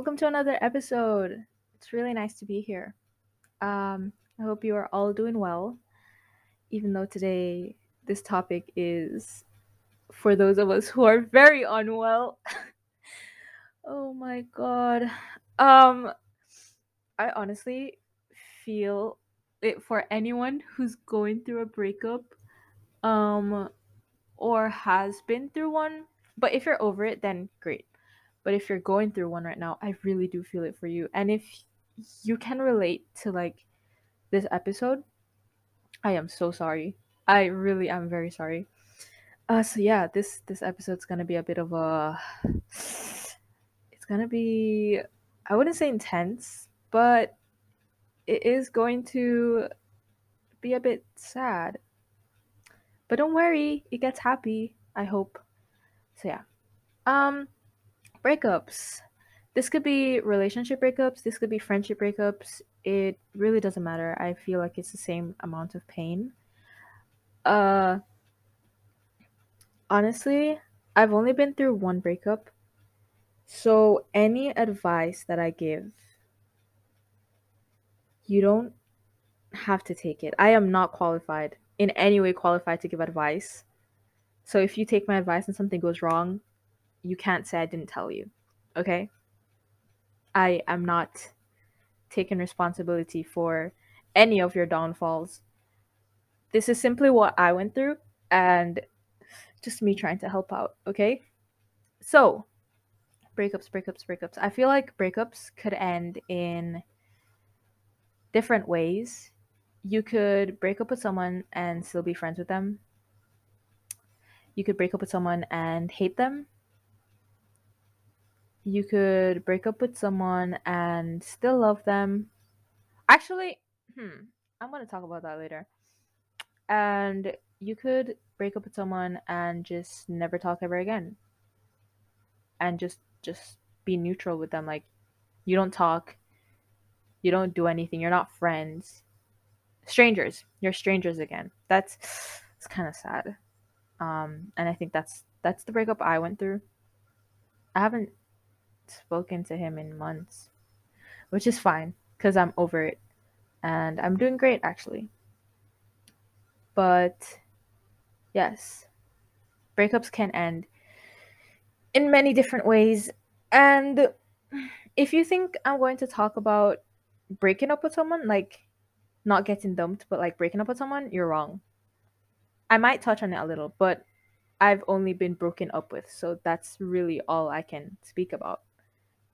Welcome to another episode. It's really nice to be here. Um, I hope you are all doing well, even though today this topic is for those of us who are very unwell. oh my god. Um, I honestly feel it for anyone who's going through a breakup, um, or has been through one. But if you're over it, then great. But if you're going through one right now, I really do feel it for you. And if you can relate to like this episode, I am so sorry. I really am very sorry. Uh so yeah, this this episode's to be a bit of a it's to be I wouldn't say intense, but it is going to be a bit sad. But don't worry, it gets happy, I hope. So yeah. Um breakups. This could be relationship breakups, this could be friendship breakups. It really doesn't matter. I feel like it's the same amount of pain. Uh honestly, I've only been through one breakup. So any advice that I give, you don't have to take it. I am not qualified in any way qualified to give advice. So if you take my advice and something goes wrong, you can't say I didn't tell you. Okay? I am not taking responsibility for any of your downfalls. This is simply what I went through and just me trying to help out, okay? So, breakups, breakups, breakups. I feel like breakups could end in different ways. You could break up with someone and still be friends with them. You could break up with someone and hate them you could break up with someone and still love them. Actually, hmm, I'm going to talk about that later. And you could break up with someone and just never talk ever again. And just just be neutral with them like you don't talk, you don't do anything, you're not friends. Strangers, you're strangers again. That's it's kind of sad. Um and I think that's that's the breakup I went through. I haven't spoken to him in months, which is fine because I'm over it and I'm doing great actually. But yes, breakups can end in many different ways. And if you think I'm going to talk about breaking up with someone, like not getting dumped, but like breaking up with someone, you're wrong. I might touch on it a little, but I've only been broken up with, so that's really all I can speak about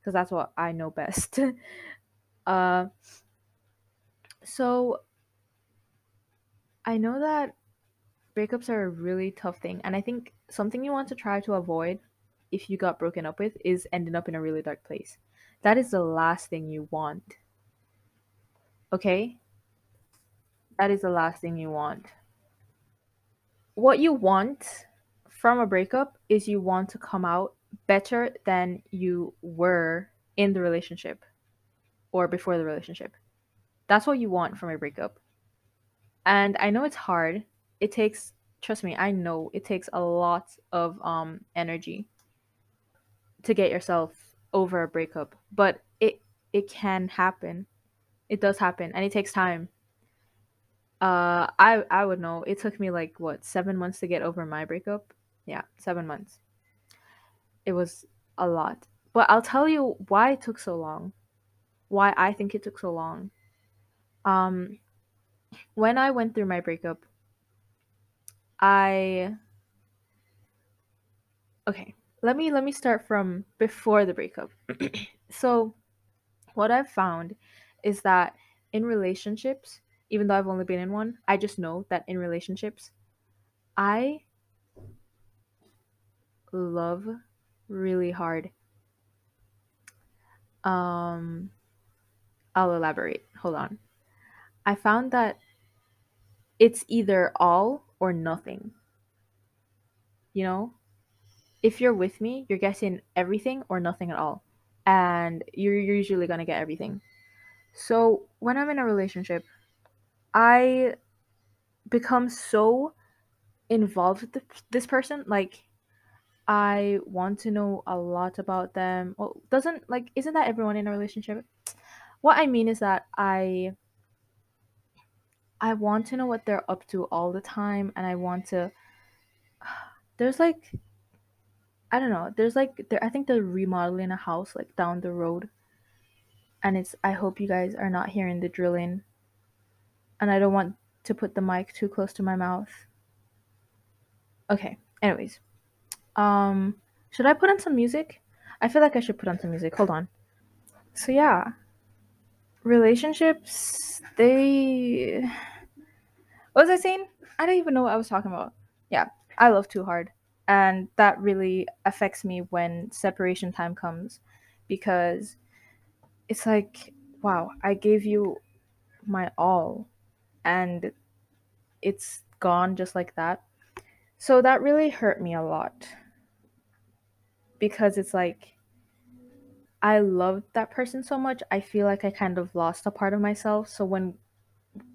because that's what I know best. uh, so I know that breakups are a really tough thing, and I think something you want to try to avoid if you got broken up with is ending up in a really dark place. That is the last thing you want. Okay? That is the last thing you want. What you want from a breakup is you want to come out better than you were in the relationship or before the relationship. That's what you want from a breakup. And I know it's hard. It takes trust me, I know it takes a lot of um energy to get yourself over a breakup, but it it can happen. It does happen and it takes time. Uh I I would know. It took me like what, 7 months to get over my breakup. Yeah, 7 months it was a lot. But I'll tell you why it took so long. Why I think it took so long. Um when I went through my breakup, I Okay, let me let me start from before the breakup. so what I've found is that in relationships, even though I've only been in one, I just know that in relationships, I love really hard. Um, I'll elaborate. Hold on. I found that it's either all or nothing. You know, if you're with me, you're getting everything or nothing at all. And you're usually going to get everything. So when I'm in a relationship, I become so involved with this person. Like, I want to know a lot about them. Well, doesn't like isn't that everyone in a relationship? What I mean is that I I want to know what they're up to all the time and I want to there's like I don't know. There's like there I think they're remodeling a house like down the road. And it's I hope you guys are not hearing the drilling. And I don't want to put the mic too close to my mouth. Okay. Anyways. Um should I put on some music? I feel like I should put on some music. Hold on. So yeah. Relationships they what was I saying? I don't even know what I was talking about. Yeah, I love too hard and that really affects me when separation time comes because it's like wow i gave you my all and it's gone just like that so that really hurt me a lot because it's like i loved that person so much i feel like i kind of lost a part of myself so when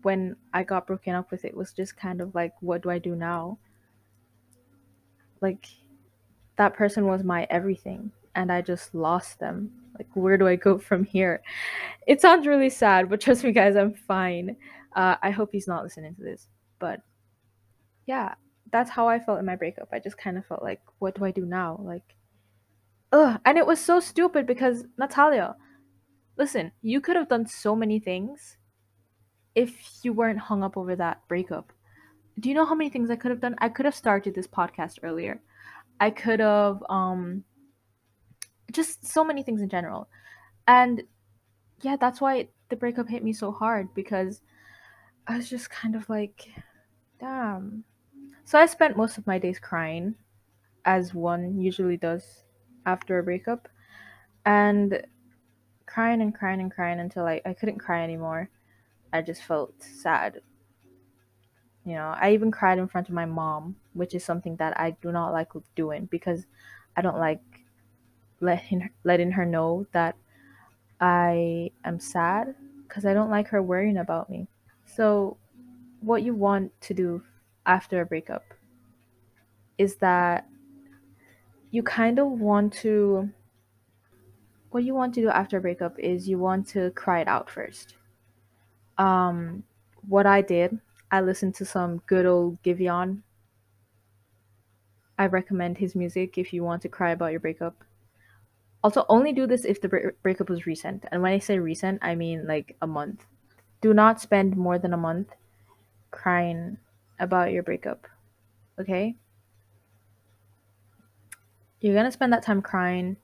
when i got broken up with it was just kind of like what do i do now like that person was my everything and I just lost them. Like where do I go from here? It sounds really sad, but trust me guys, I'm fine. Uh, I hope he's not listening to this. But yeah, that's how I felt in my breakup. I just kind of felt like, what do I do now? Like, ugh. And it was so stupid because Natalia, listen, you could have done so many things if you weren't hung up over that breakup do you know how many things I could have done? I could have started this podcast earlier. I could have um just so many things in general. And yeah, that's why the breakup hit me so hard because I was just kind of like damn. So I spent most of my days crying as one usually does after a breakup and crying and crying and crying until I, I couldn't cry anymore. I just felt sad you know, I even cried in front of my mom, which is something that I do not like doing because I don't like letting letting her know that I am sad because I don't like her worrying about me. So, what you want to do after a breakup is that you kind of want to what you want to do after a breakup is you want to cry it out first. Um, what I did I listened to some good old Giveon. I recommend his music if you want to cry about your breakup. Also, only do this if the breakup was recent. And when I say recent, I mean like a month. Do not spend more than a month crying about your breakup. Okay? You're going to spend that time crying.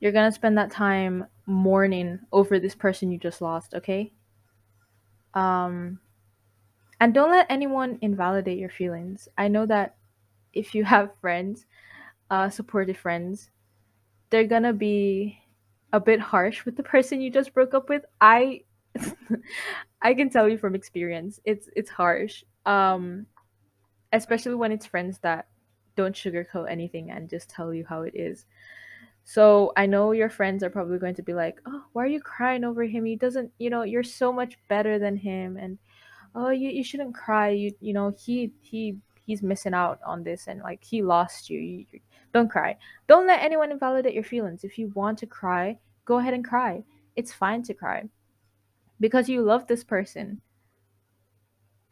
You're going to spend that time mourning over this person you just lost, okay? Um and don't let anyone invalidate your feelings. I know that if you have friends, uh, supportive friends, they're gonna be a bit harsh with the person you just broke up with. I I can tell you from experience, it's it's harsh. Um, especially when it's friends that don't sugarcoat anything and just tell you how it is. So I know your friends are probably going to be like, "Oh, why are you crying over him? He doesn't, you know, you're so much better than him." And oh you, you shouldn't cry you you know he he he's missing out on this and like he lost you. you don't cry don't let anyone invalidate your feelings if you want to cry go ahead and cry it's fine to cry because you love this person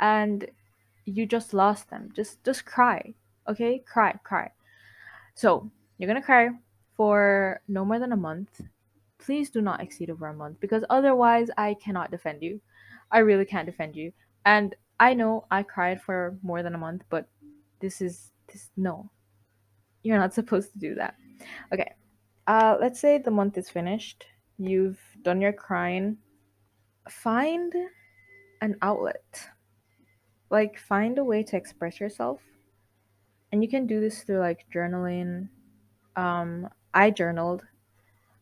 and you just lost them just just cry okay cry cry so you're gonna cry for no more than a month please do not exceed over a month because otherwise i cannot defend you i really can't defend you and I know I cried for more than a month, but this is this no. You're not supposed to do that. Okay. Uh let's say the month is finished. You've done your crying. Find an outlet. Like find a way to express yourself. And you can do this through like journaling. Um I journaled.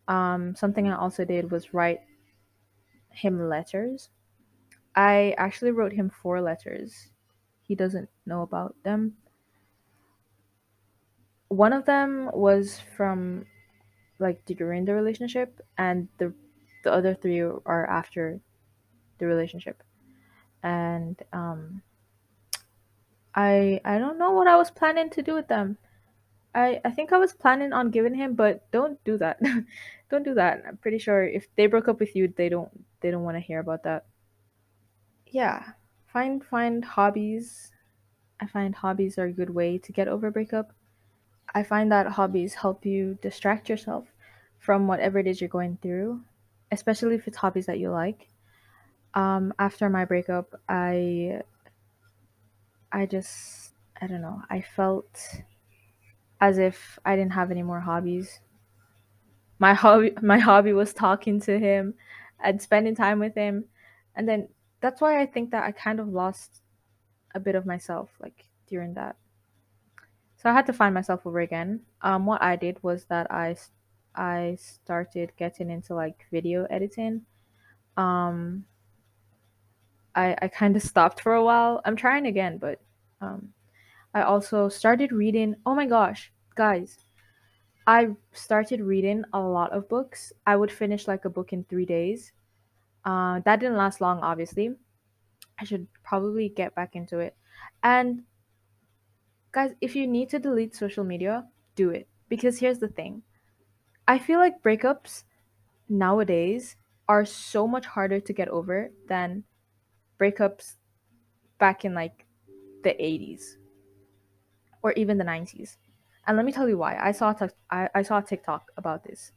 Um something I also did was write him letters I actually wrote him four letters. He doesn't know about them. One of them was from like during the relationship, and the the other three are after the relationship. And um, I I don't know what I was planning to do with them. I I think I was planning on giving him, but don't do that. don't do that. I'm pretty sure if they broke up with you, they don't they don't want to hear about that. Yeah. Find find hobbies. I find hobbies are a good way to get over breakup. I find that hobbies help you distract yourself from whatever it is you're going through, especially if it's hobbies that you like. Um, after my breakup, I I just I don't know. I felt as if I didn't have any more hobbies. My hobby my hobby was talking to him and spending time with him. And then that's why I think that I kind of lost a bit of myself like during that. So I had to find myself over again. Um what I did was that I I started getting into like video editing. Um I I kind of stopped for a while. I'm trying again, but um I also started reading. Oh my gosh, guys, I started reading a lot of books. I would finish like a book in three days. Uh, that didn't last long, obviously. I should probably get back into it. And guys, if you need to delete social media, do it. Because here's the thing I feel like breakups nowadays are so much harder to get over than breakups back in like the 80s or even the 90s. And let me tell you why. I saw t- I, I saw TikTok about this.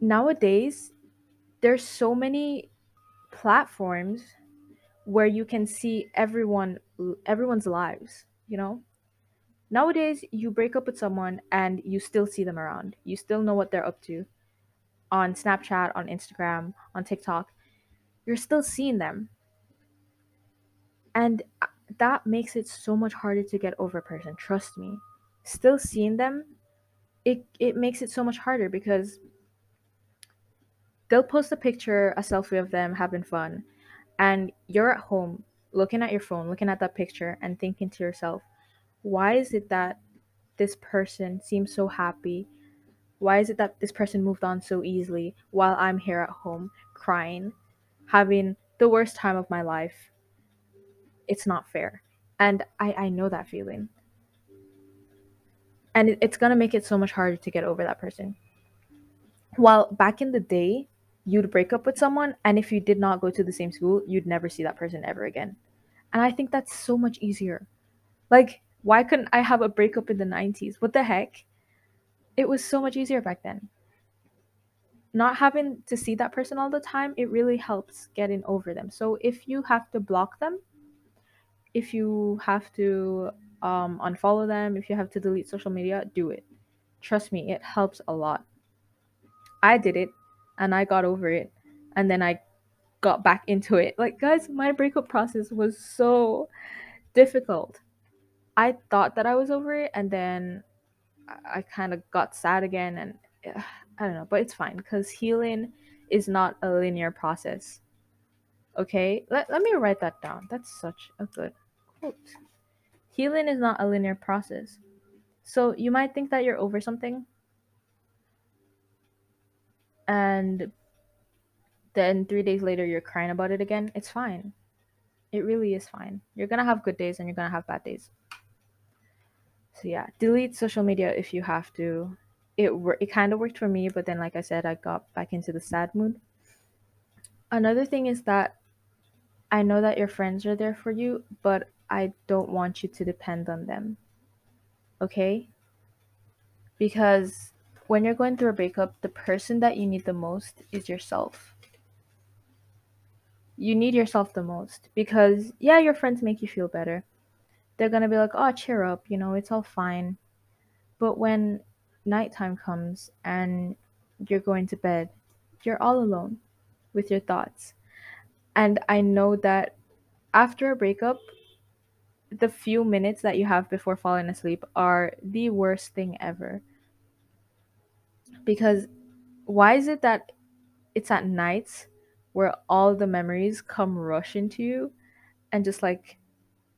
Nowadays, there's so many platforms where you can see everyone everyone's lives, you know? Nowadays, you break up with someone and you still see them around. You still know what they're up to on Snapchat, on Instagram, on TikTok. You're still seeing them. And uh, that makes it so much harder to get over a person, trust me. Still seeing them, it it makes it so much harder because they'll post a picture, a selfie of them having fun, and you're at home looking at your phone, looking at that picture and thinking to yourself, why is it that this person seems so happy? Why is it that this person moved on so easily while I'm here at home crying, having the worst time of my life? It's not fair. And I, I know that feeling. And it's going to make it so much harder to get over that person. While back in the day, you'd break up with someone, and if you did not go to the same school, you'd never see that person ever again. And I think that's so much easier. Like, why couldn't I have a breakup in the 90s? What the heck? It was so much easier back then. Not having to see that person all the time, it really helps getting over them. So if you have to block them, if you have to um, unfollow them, if you have to delete social media, do it. Trust me, it helps a lot. I did it and I got over it. And then I got back into it. Like, guys, my breakup process was so difficult. I thought that I was over it, and then I kind of got sad again, and I don't know, but it's fine because healing is not a linear process. Okay, let, let me write that down. That's such a good quote. Healing is not a linear process. So you might think that you're over something, and then three days later you're crying about it again. It's fine. It really is fine. You're gonna have good days and you're gonna have bad days. So yeah, delete social media if you have to. It it kind of worked for me, but then like I said, I got back into the sad mood. Another thing is that I know that your friends are there for you, but I don't want you to depend on them. Okay? Because when you're going through a breakup, the person that you need the most is yourself. You need yourself the most because, yeah, your friends make you feel better. They're gonna be like, oh, cheer up, you know, it's all fine. But when nighttime comes and you're going to bed, you're all alone with your thoughts. And I know that after a breakup, the few minutes that you have before falling asleep are the worst thing ever. Because why is it that it's at nights where all the memories come rushing to you and just like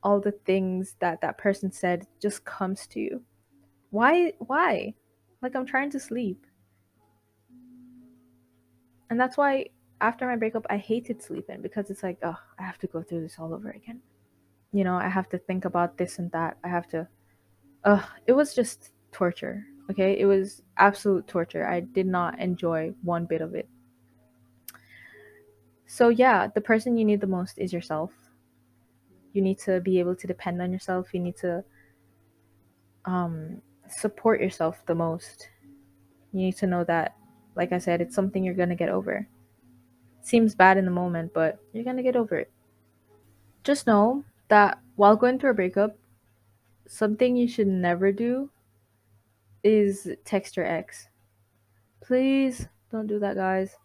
all the things that that person said just comes to you? Why why? Like I'm trying to sleep. And that's why after my breakup I hated sleeping because it's like, oh, I have to go through this all over again. You know, I have to think about this and that. I have to uh it was just torture. Okay, it was absolute torture. I did not enjoy one bit of it. So, yeah, the person you need the most is yourself. You need to be able to depend on yourself. You need to um, support yourself the most. You need to know that, like I said, it's something you're going to get over. Seems bad in the moment, but you're going to get over it. Just know that while going through a breakup, something you should never do is text your ex. Please don't do that, guys.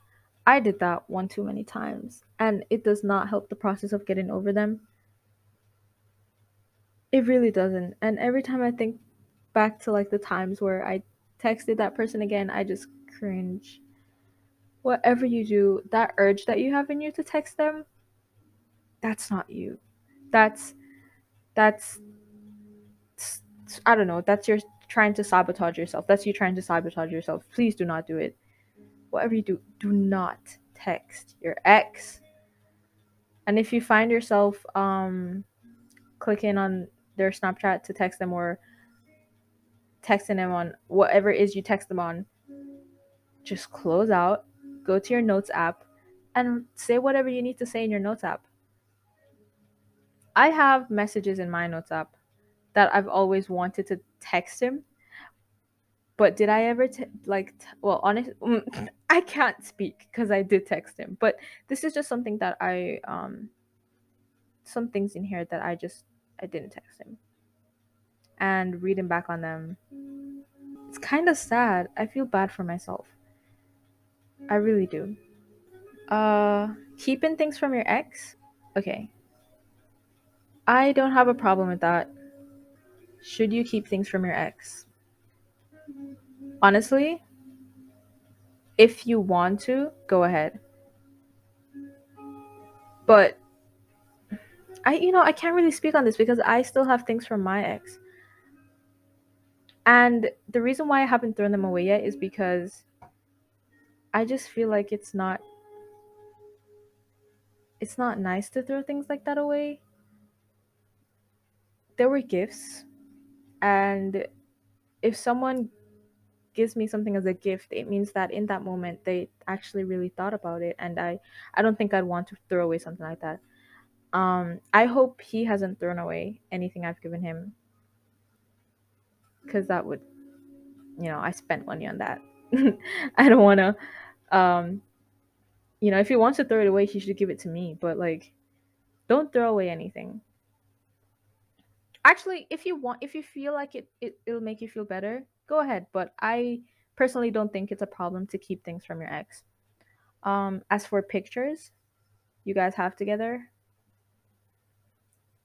I did that one too many times, and it does not help the process of getting over them. It really doesn't. And every time I think back to like the times where I texted that person again, I just cringe. Whatever you do, that urge that you have in you to text them, that's not you. That's that's I don't know, that's your trying to sabotage yourself. That's you trying to sabotage yourself. Please do not do it. Whatever you do, do not text your ex. And if you find yourself um clicking on their Snapchat to text them or texting them on whatever it is you text them on, just close out, go to your notes app, and say whatever you need to say in your notes app. I have messages in my notes app that I've always wanted to text him. But did I ever t- like t- well honest mm, I can't speak because I did text him. But this is just something that I um some things in here that I just I didn't text him. And reading back on them it's kind of sad. I feel bad for myself. I really do. Uh keeping things from your ex? Okay. I don't have a problem with that. Should you keep things from your ex? Honestly, if you want to, go ahead. But I you know, I can't really speak on this because I still have things from my ex. And the reason why I haven't thrown them away yet is because I just feel like it's not it's not nice to throw things like that away. There were gifts and if someone gives me something as a gift, it means that in that moment they actually really thought about it and I I don't think I'd want to throw away something like that. Um I hope he hasn't thrown away anything I've given him cuz that would you know, I spent money on that. I don't want to um you know, if he wants to throw it away, he should give it to me, but like don't throw away anything actually if you want if you feel like it, it it'll make you feel better go ahead but i personally don't think it's a problem to keep things from your ex. Um as for pictures you guys have together?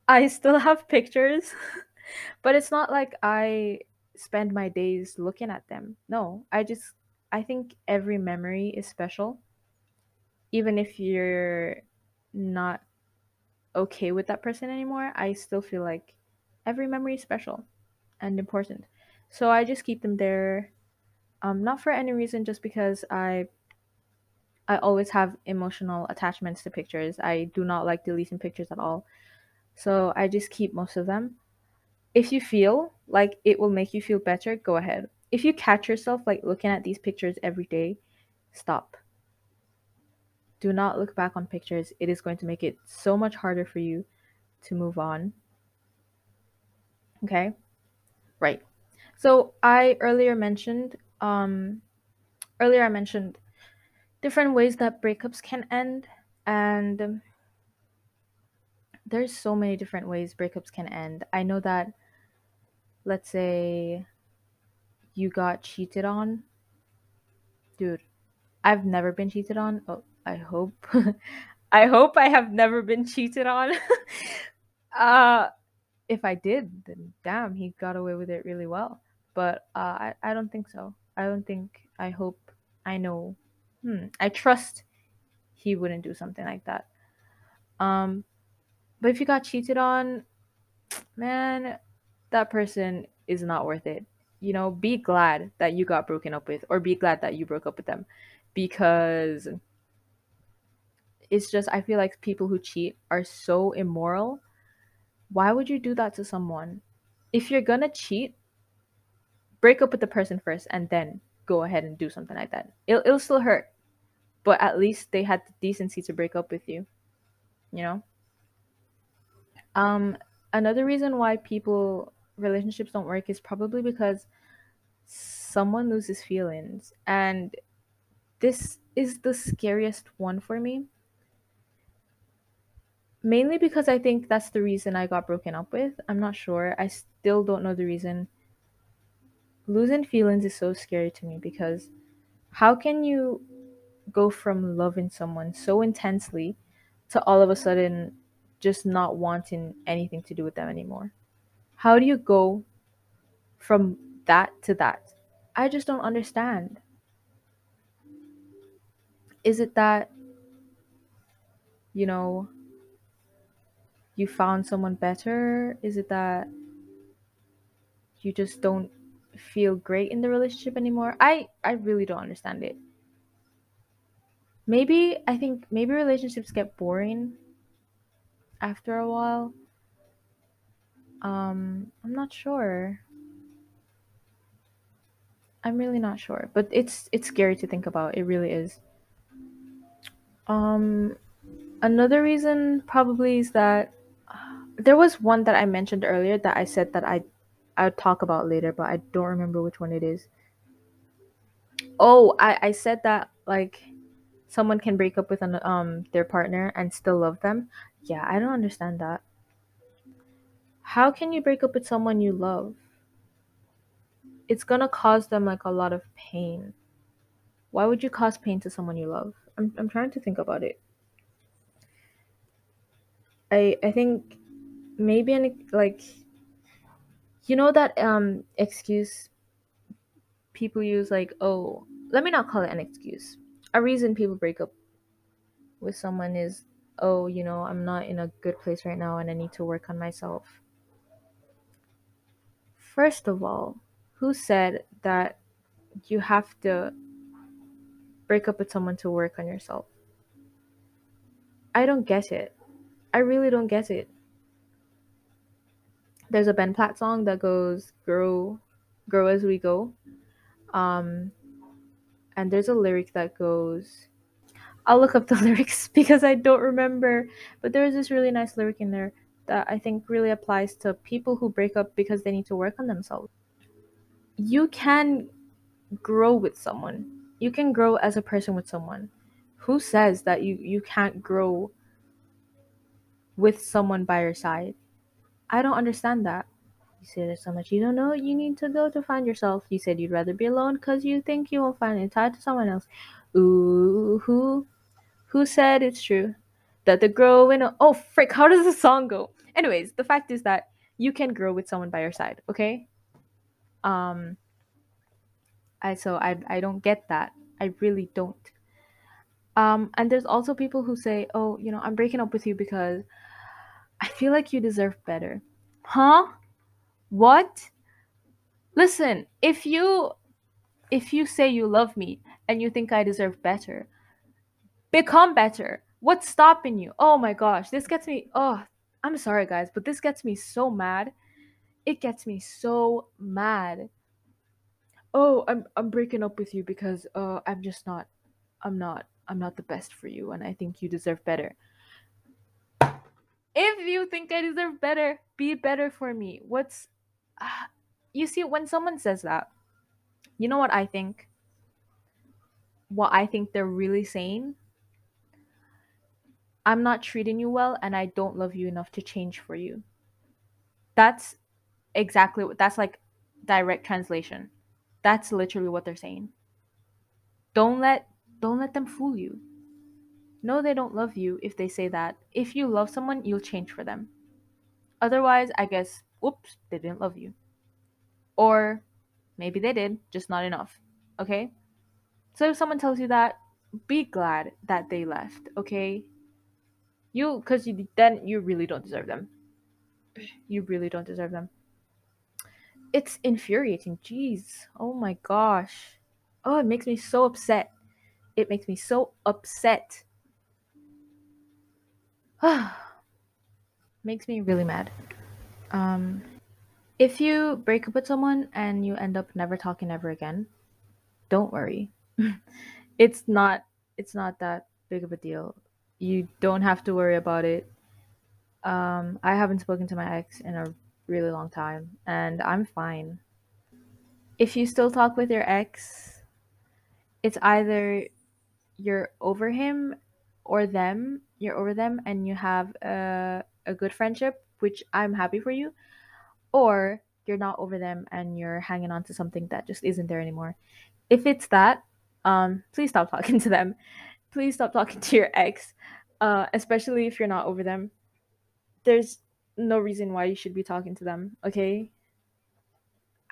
I still have pictures but it's not like i spend my days looking at them. No i just i think every memory is special. Even if you're not okay with that person anymore i still feel like every memory is special and important. So I just keep them there, um, not for any reason, just because I I always have emotional attachments to pictures. I do not like deleting pictures at all. So I just keep most of them. If you feel like it will make you feel better, go ahead. If you catch yourself like looking at these pictures every day, stop. Do not look back on pictures. It is going to make it so much harder for you to move on Okay. Right. So I earlier mentioned um earlier I mentioned different ways that breakups can end and there's so many different ways breakups can end. I know that let's say you got cheated on. Dude, I've never been cheated on. Oh, I hope. I hope I have never been cheated on. uh if I did, then damn, he got away with it really well. But uh, I, I don't think so. I don't think, I hope, I know, hmm, I trust he wouldn't do something like that. Um, but if you got cheated on, man, that person is not worth it. You know, be glad that you got broken up with, or be glad that you broke up with them, because it's just I feel like people who cheat are so immoral why would you do that to someone? If you're gonna cheat, break up with the person first and then go ahead and do something like that. It'll, it'll still hurt, but at least they had the decency to break up with you, you know? Um, another reason why people relationships don't work is probably because someone loses feelings and this is the scariest one for me mainly because i think that's the reason i got broken up with i'm not sure i still don't know the reason losing feelings is so scary to me because how can you go from loving someone so intensely to all of a sudden just not wanting anything to do with them anymore how do you go from that to that? I just don't understand. Is it that, you know, you found someone better? Is it that you just don't feel great in the relationship anymore? I I really don't understand it. Maybe I think maybe relationships get boring after a while um, I'm not sure. I'm really not sure, but it's it's scary to think about. It really is. Um, another reason probably is that there was one that I mentioned earlier that I said that I I would talk about later, but I don't remember which one it is. Oh, I I said that like someone can break up with an um their partner and still love them. Yeah, I don't understand that. How can you break up with someone you love? It's gonna cause them like a lot of pain. Why would you cause pain to someone you love? I'm I'm trying to think about it. I I think maybe an like you know that um excuse people use like oh let me not call it an excuse a reason people break up with someone is oh you know i'm not in a good place right now and i need to work on myself First of all, who said that you have to break up with someone to work on yourself? I don't get it. I really don't get it. There's a Ben Platt song that goes grow grow as we go. Um and there's a lyric that goes I'll look up the lyrics because I don't remember, but there's this really nice lyric in there that I think really applies to people who break up because they need to work on themselves. You can grow with someone. You can grow as a person with someone. Who says that you you can't grow with someone by your side? I don't understand that. You say there's so much you don't know. You need to go to find yourself. You said you'd rather be alone because you think you won't find it tied to someone else. Ooh, who, who said it's true? That the growing. Oh frick! How does the song go? anyways the fact is that you can grow with someone by your side okay um i so i i don't get that i really don't um and there's also people who say oh you know i'm breaking up with you because i feel like you deserve better huh what listen if you if you say you love me and you think i deserve better become better what's stopping you oh my gosh this gets me oh I'm sorry, guys, but this gets me so mad. It gets me so mad. Oh, I'm I'm breaking up with you because uh I'm just not I'm not I'm not the best for you and I think you deserve better. If you think I deserve better, be better for me. What's uh, you see when someone says that, you know what I think? What I think they're really saying I'm not treating you well and I don't love you enough to change for you. That's exactly what that's like direct translation. That's literally what they're saying. Don't let don't let them fool you. No, they don't love you if they say that. If you love someone, you'll change for them. Otherwise, I guess, whoops, they didn't love you. Or maybe they did, just not enough. Okay? So if someone tells you that, be glad that they left, okay? You, because you then you really don't deserve them. You really don't deserve them. It's infuriating. Jeez. Oh my gosh. Oh, it makes me so upset. It makes me so upset. makes me really mad. Um If you break up with someone and you end up never talking ever again, don't worry. it's not it's not that big of a deal. You don't have to worry about it. Um, I haven't spoken to my ex in a really long time, and I'm fine. If you still talk with your ex, it's either you're over him or them, you're over them, and you have a, a good friendship, which I'm happy for you, or you're not over them and you're hanging on to something that just isn't there anymore. If it's that, um, please stop talking to them. Please stop talking to your ex, uh, especially if you're not over them. There's no reason why you should be talking to them, okay?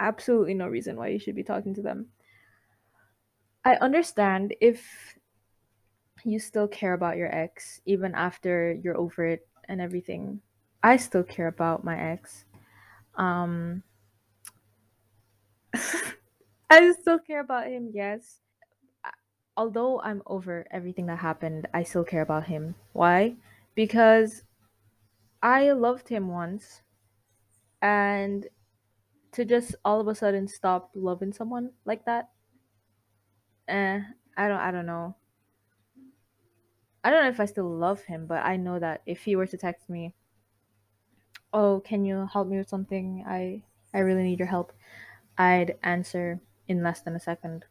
Absolutely no reason why you should be talking to them. I understand if you still care about your ex even after you're over it and everything. I still care about my ex. Um I still care about him, yes. Although I'm over everything that happened, I still care about him. Why? Because I loved him once and to just all of a sudden stop loving someone like that, eh, I don't I don't know. I don't know if I still love him, but I know that if he were to text me, "Oh, can you help me with something? I I really need your help." I'd answer in less than a second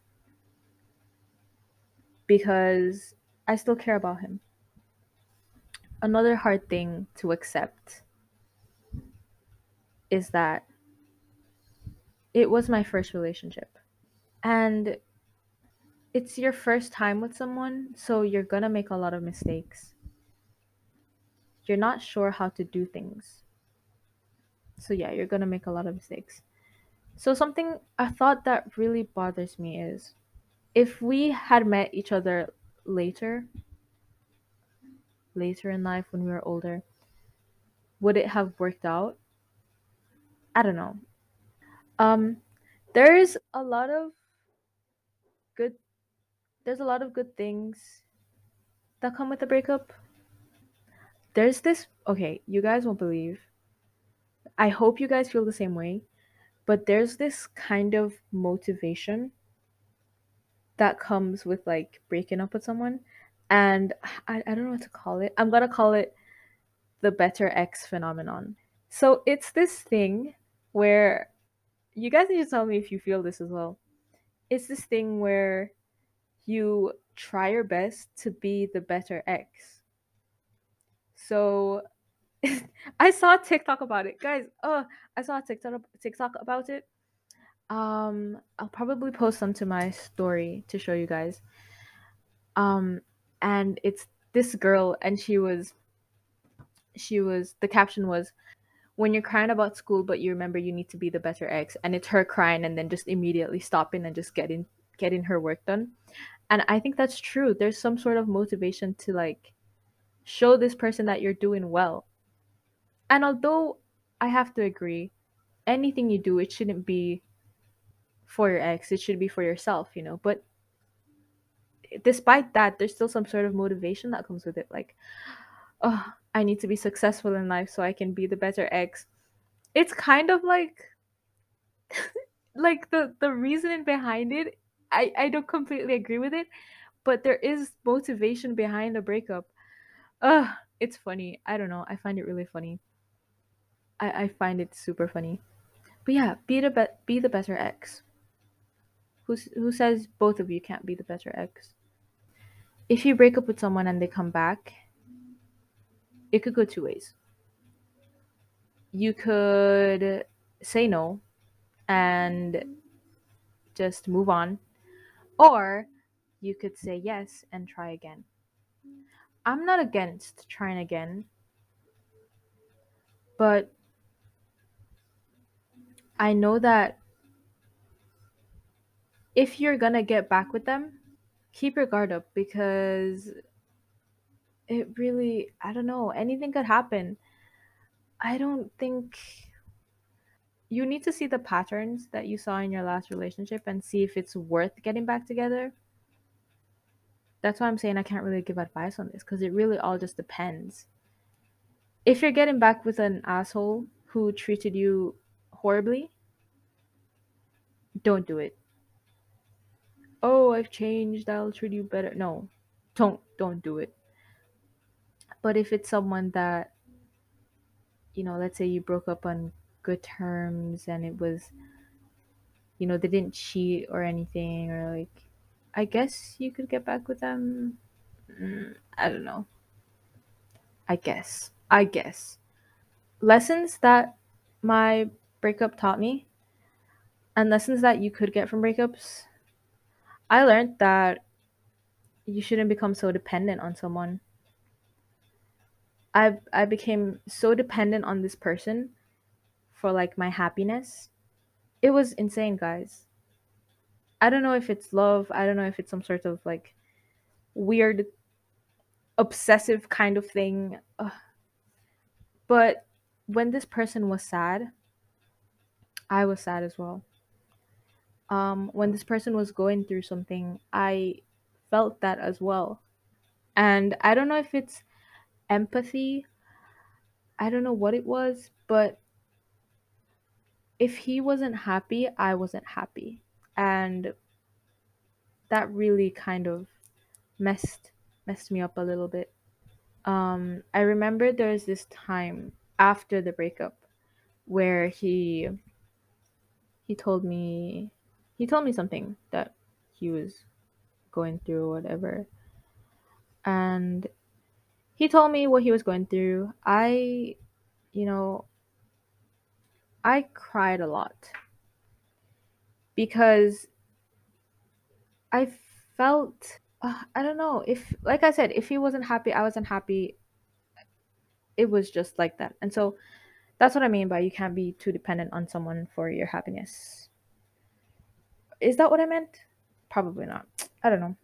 because I still care about him. Another hard thing to accept is that it was my first relationship. And it's your first time with someone, so you're gonna make a lot of mistakes. You're not sure how to do things. So, yeah, you're gonna make a lot of mistakes. So, something a thought that really bothers me is if we had met each other later, later in life when we were older, would it have worked out? I don't know. Um, there's a lot of there's a lot of good things that come with a breakup. There's this okay, you guys won't believe. I hope you guys feel the same way, but there's this kind of motivation that comes with like breaking up with someone and I, I don't know what to call it. I'm gonna call it the better ex phenomenon. So it's this thing where you guys need to tell me if you feel this as well. It's this thing where you try your best to be the better ex. So I saw TikTok about it, guys. Oh, I saw TikTok TikTok about it. Um, I'll probably post some to my story to show you guys. Um, and it's this girl, and she was, she was. The caption was, "When you're crying about school, but you remember you need to be the better ex," and it's her crying, and then just immediately stopping and just getting getting her work done. And I think that's true. There's some sort of motivation to like show this person that you're doing well. And although I have to agree, anything you do, it shouldn't be for your ex, it should be for yourself, you know. But despite that, there's still some sort of motivation that comes with it. Like, oh, I need to be successful in life so I can be the better ex. It's kind of like like the the reasoning behind it I, I don't completely agree with it, but there is motivation behind the breakup. Ugh, it's funny. I don't know. I find it really funny. I, I find it super funny. But yeah, be the be- be the better ex. Who who says both of you can't be the better ex? If you break up with someone and they come back, it could go two ways. You could say no and just move on or you could say yes and try again. I'm not against trying again, but I know that if you're gonna get back with them, keep your guard up because it really, I don't know, anything could happen. I don't think you need to see the patterns that you saw in your last relationship and see if it's worth getting back together. That's why I'm saying I can't really give advice on this because it really all just depends. If you're getting back with an asshole who treated you horribly, don't do it. Oh, I've changed, I'll treat you better. No. Don't don't do it. But if it's someone that you know, let's say you broke up on good terms and it was you know, they didn't cheat or anything or like I guess you could get back with them. Mm, I don't know. I guess. I guess. Lessons that my breakup taught me and lessons that you could get from breakups. I learned that you shouldn't become so dependent on someone. I I became so dependent on this person for like my happiness. It was insane, guys. I don't know if it's love, I don't know if it's some sort of like weird obsessive kind of thing. Ugh. But when this person was sad, I was sad as well. Um, when this person was going through something, I felt that as well. And I don't know if it's empathy. I don't know what it was, but if he wasn't happy, I wasn't happy. And that really kind of messed messed me up a little bit. Um I remember there was this time after the breakup where he he told me he told me something that he was going through or whatever. And he told me what he was going through. I, you know, I cried a lot because I felt uh, I don't know if like I said if he wasn't happy I wasn't happy it was just like that. And so that's what I mean by you can't be too dependent on someone for your happiness. Is that what I meant? Probably not. I don't know.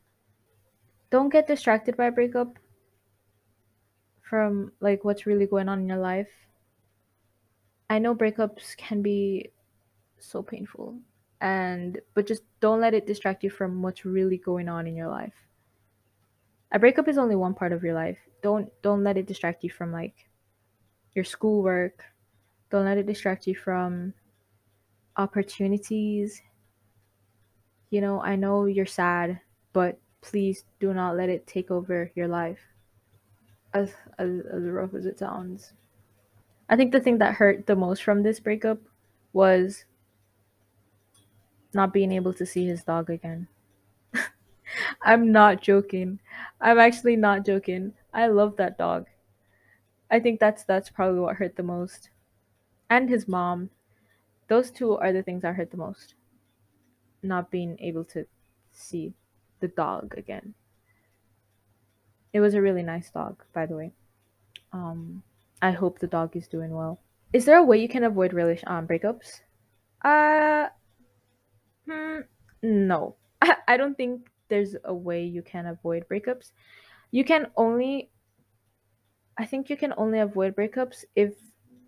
Don't get distracted by a breakup from like what's really going on in your life. I know breakups can be so painful and but just don't let it distract you from what's really going on in your life. A breakup is only one part of your life. Don't don't let it distract you from like your schoolwork. Don't let it distract you from opportunities. You know, I know you're sad, but please do not let it take over your life. As as, as rough as it sounds. I think the thing that hurt the most from this breakup was not being able to see his dog again. I'm not joking. I'm actually not joking. I love that dog. I think that's that's probably what hurt the most. And his mom. Those two are the things that hurt the most. Not being able to see the dog again. It was a really nice dog, by the way. Um I hope the dog is doing well. Is there a way you can avoid relation um breakups? Uh hmm, no. I don't think there's a way you can avoid breakups. You can only I think you can only avoid breakups if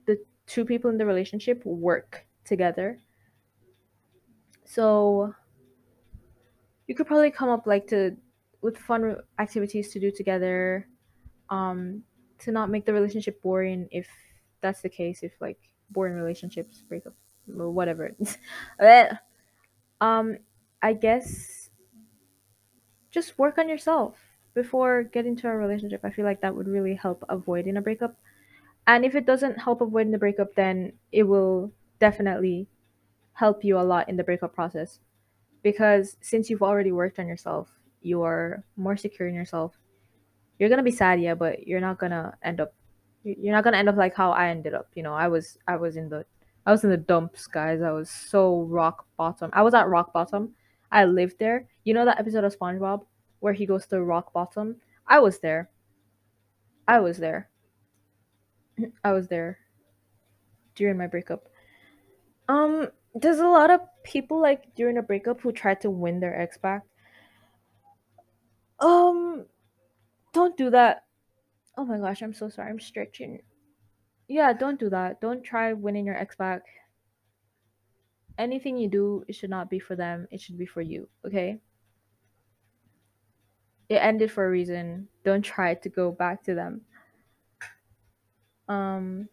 the two people in the relationship work together. So you could probably come up like to with fun activities to do together um to not make the relationship boring if that's the case if like boring relationships break up whatever. Um i guess just work on yourself before getting to a relationship. I feel like that would really help avoiding a breakup. And if it doesn't help avoiding the breakup then it will definitely help you a lot in the breakup process. Because since you've already worked on yourself you're more secure in yourself you're gonna be sad yeah but you're not gonna end up you're not gonna end up like how i ended up you know? I was i was in the i was in the dumps guys. I was so rock bottom. I was at rock bottom. I lived there. You know that episode of spongebob where he goes to rock bottom? I was there. I was there. I was there during my breakup. Um there's a lot of people like during a breakup who try to win their ex back. Um don't do that. Oh my gosh i'm so sorry. I'm stretching. Yeah don't do that. Don't try winning your ex back. Anything you do it should not be for them. It should be for you okay? It ended for a reason. Don't try to go back to them. Um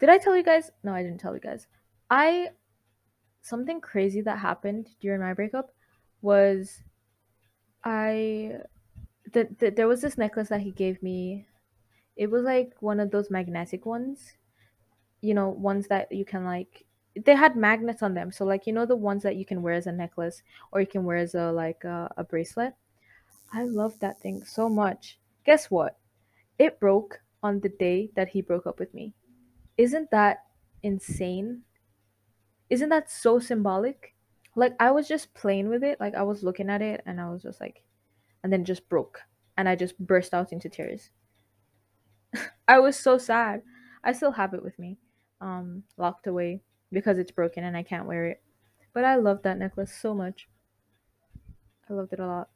did i tell you guys? No i didn't tell you guys. I something crazy that happened during my breakup was I the, the, there was this necklace that he gave me. It was like one of those magnetic ones. You know, ones that you can like they had magnets on them. So like you know the ones that you can wear as a necklace or you can wear as a like a, a bracelet. I love that thing so much. Guess what? It broke on the day that he broke up with me. Isn't that insane? Isn't that so symbolic? Like I was just playing with it, like I was looking at it and I was just like and then just broke and I just burst out into tears. I was so sad. I still have it with me, um, locked away because it's broken and I can't wear it. But I love that necklace so much. I loved it a lot.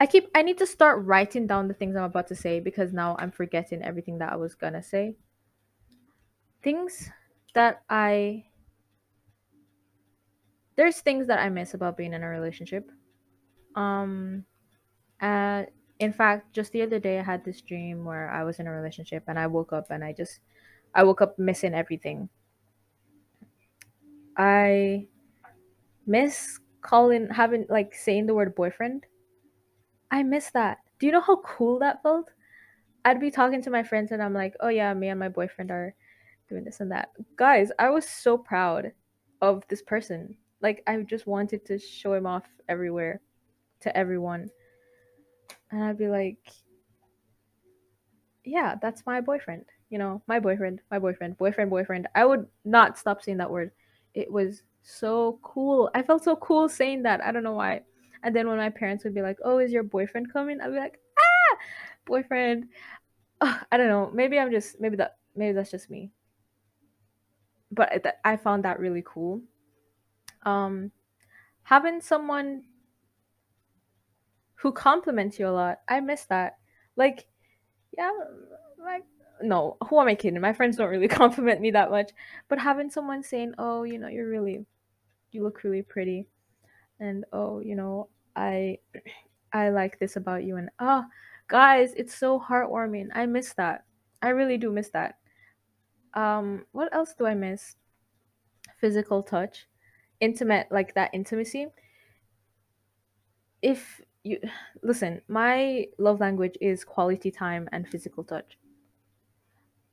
I keep I need to start writing down the things I'm about to say because now I'm forgetting everything that I was gonna say. Things that I there's things that I miss about being in a relationship. Um uh in fact, just the other day I had this dream where I was in a relationship and I woke up and I just I woke up missing everything. I miss calling having like saying the word boyfriend. I miss that. Do you know how cool that felt? I'd be talking to my friends and I'm like, "Oh yeah, me and my boyfriend are doing this and that." Guys, I was so proud of this person. Like I just wanted to show him off everywhere to everyone. And I'd be like, "Yeah, that's my boyfriend." You know, my boyfriend, my boyfriend, boyfriend, boyfriend. I would not stop saying that word. It was so cool. I felt so cool saying that. I don't know why. And then when my parents would be like, "Oh, is your boyfriend coming?" I'd be like, "Ah, boyfriend." I don't know. Maybe I'm just maybe that maybe that's just me. But I found that really cool. Um, having someone who compliments you a lot, I miss that. Like, yeah, like no, who am I kidding? My friends don't really compliment me that much. But having someone saying, "Oh, you know, you're really, you look really pretty," and oh, you know, I, I like this about you, and oh, guys, it's so heartwarming. I miss that. I really do miss that. Um, what else do I miss? Physical touch, intimate, like that intimacy. If you listen, my love language is quality time and physical touch.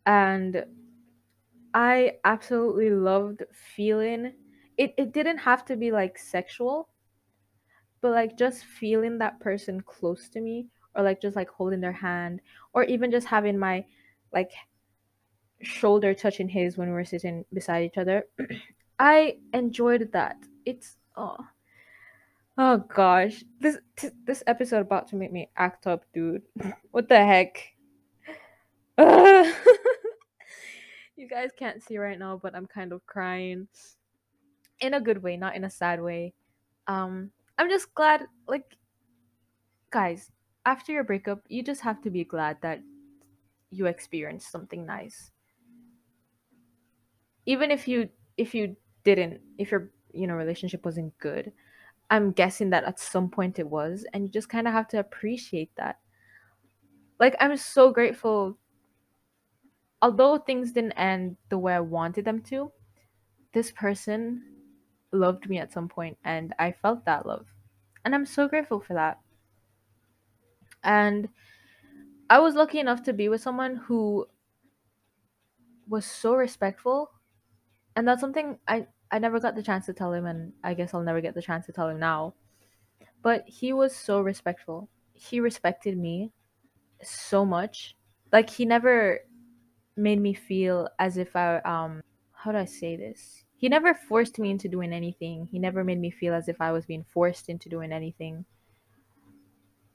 And I absolutely loved feeling it it didn't have to be like sexual, but like just feeling that person close to me or like just like holding their hand or even just having my like shoulder touching his when we were sitting beside each other. I enjoyed that. It's oh oh gosh, this t- this episode about to make me act up, dude. what the heck? you guys can't see right now, but I'm kind of crying in a good way, not in a sad way. Um, I'm just glad, like, guys, after your breakup, you just have to be glad that you experienced something nice. Even if you if you didn't, if your you know relationship wasn't good, I'm guessing that at some point it was, and you just kind of have to appreciate that. Like, I'm so grateful. Although things didn't end the way I wanted them to, this person loved me at some point, and I felt that love. And I'm so grateful for that. And I was lucky enough to be with someone who was so respectful. And that's something I I never got the chance to tell him, and I guess I'll never get the chance to tell him now. But he was so respectful. He respected me so much. Like he never made me feel as if I um how do I say this? He never forced me into doing anything. He never made me feel as if I was being forced into doing anything.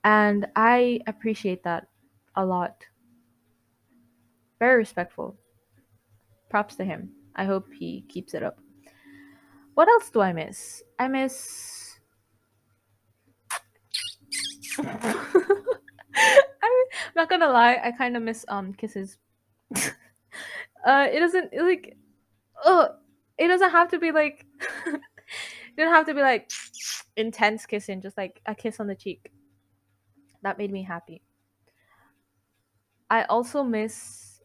And I appreciate that a lot. Very respectful. Props to him. I hope he keeps it up. What else do I miss? I miss. I'm not gonna lie, I kind of miss um kisses. uh, it doesn't like, oh, it doesn't have to be like, it doesn't have to be like intense kissing. Just like a kiss on the cheek. That made me happy. I also miss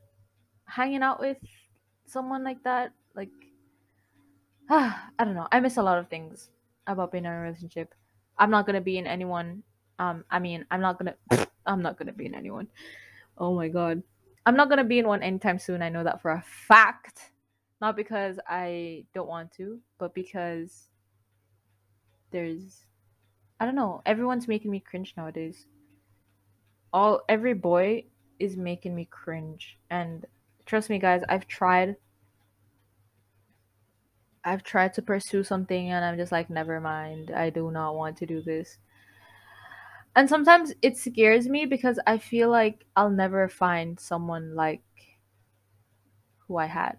hanging out with someone like that, like I don't know. I miss a lot of things about being in a relationship. I'm not gonna be in anyone. Um, I mean, I'm not gonna. I'm not gonna be in anyone. Oh my god, I'm not gonna be in one anytime soon. I know that for a fact. Not because I don't want to, but because there's. I don't know. Everyone's making me cringe nowadays. All every boy is making me cringe, and trust me, guys. I've tried I've tried to pursue something and I'm just like, never mind. I do not want to do this. And sometimes it scares me because I feel like I'll never find someone like who I had.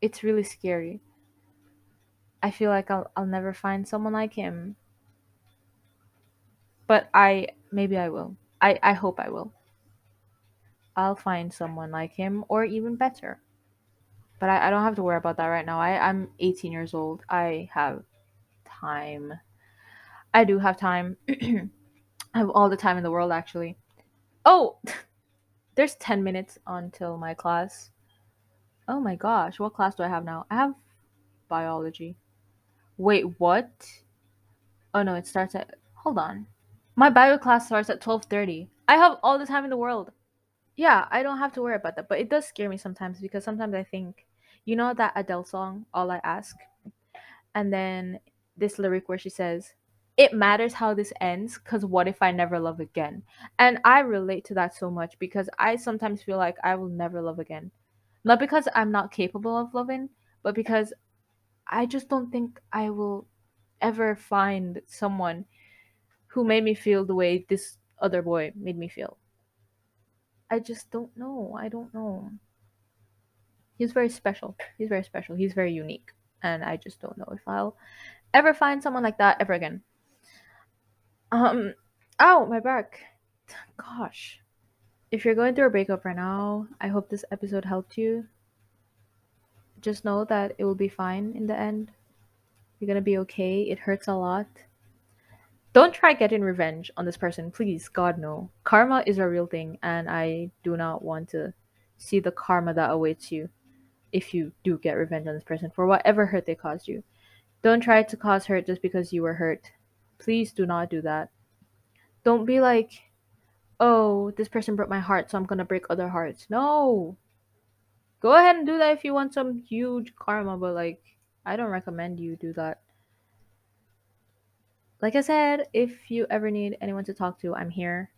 It's really scary. I feel like I'll, I'll never find someone like him. But I, maybe I will. I, I hope I will. I'll find someone like him or even better. But I, I don't have to worry about that right now. I, I'm 18 years old. I have time. I do have time. I have all the time in the world, actually. Oh, there's 10 minutes until my class. Oh my gosh, what class do I have now? I have biology. Wait, what? Oh no, it starts at. Hold on. My bio class starts at 12:30. I have all the time in the world. Yeah, I don't have to worry about that, but it does scare me sometimes because sometimes I think, you know that Adele song, All I Ask? And then this lyric where she says, It matters how this ends, because what if I never love again? And I relate to that so much because I sometimes feel like I will never love again. Not because I'm not capable of loving, but because I just don't think I will ever find someone who made me feel the way this other boy made me feel. I just don't know. I don't know. He's very special. He's very special. He's very unique. And I just don't know if I'll ever find someone like that ever again. Um, ow, my back. Gosh. If you're going through a breakup right now, I hope this episode helped you. Just know that it will be fine in the end. You're gonna be okay. It hurts a lot. Don't try getting revenge on this person, please. God, no. Karma is a real thing, and I do not want to see the karma that awaits you if you do get revenge on this person for whatever hurt they caused you. Don't try to cause hurt just because you were hurt. Please do not do that. Don't be like, oh, this person broke my heart, so I'm gonna break other hearts. No. Go ahead and do that if you want some huge karma, but like, I don't recommend you do that. Like I said, if you ever need anyone to talk to, I'm here.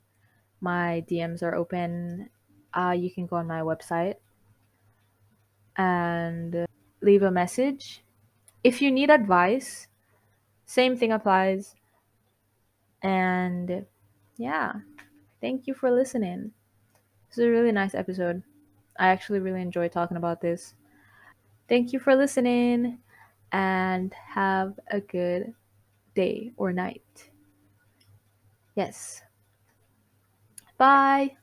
My DMs are open. Uh, you can go on my website and leave a message. If you need advice, same thing applies. And yeah, thank you for listening. This is a really nice episode. I actually really enjoy talking about this. Thank you for listening and have a good day or night. Yes. Bye.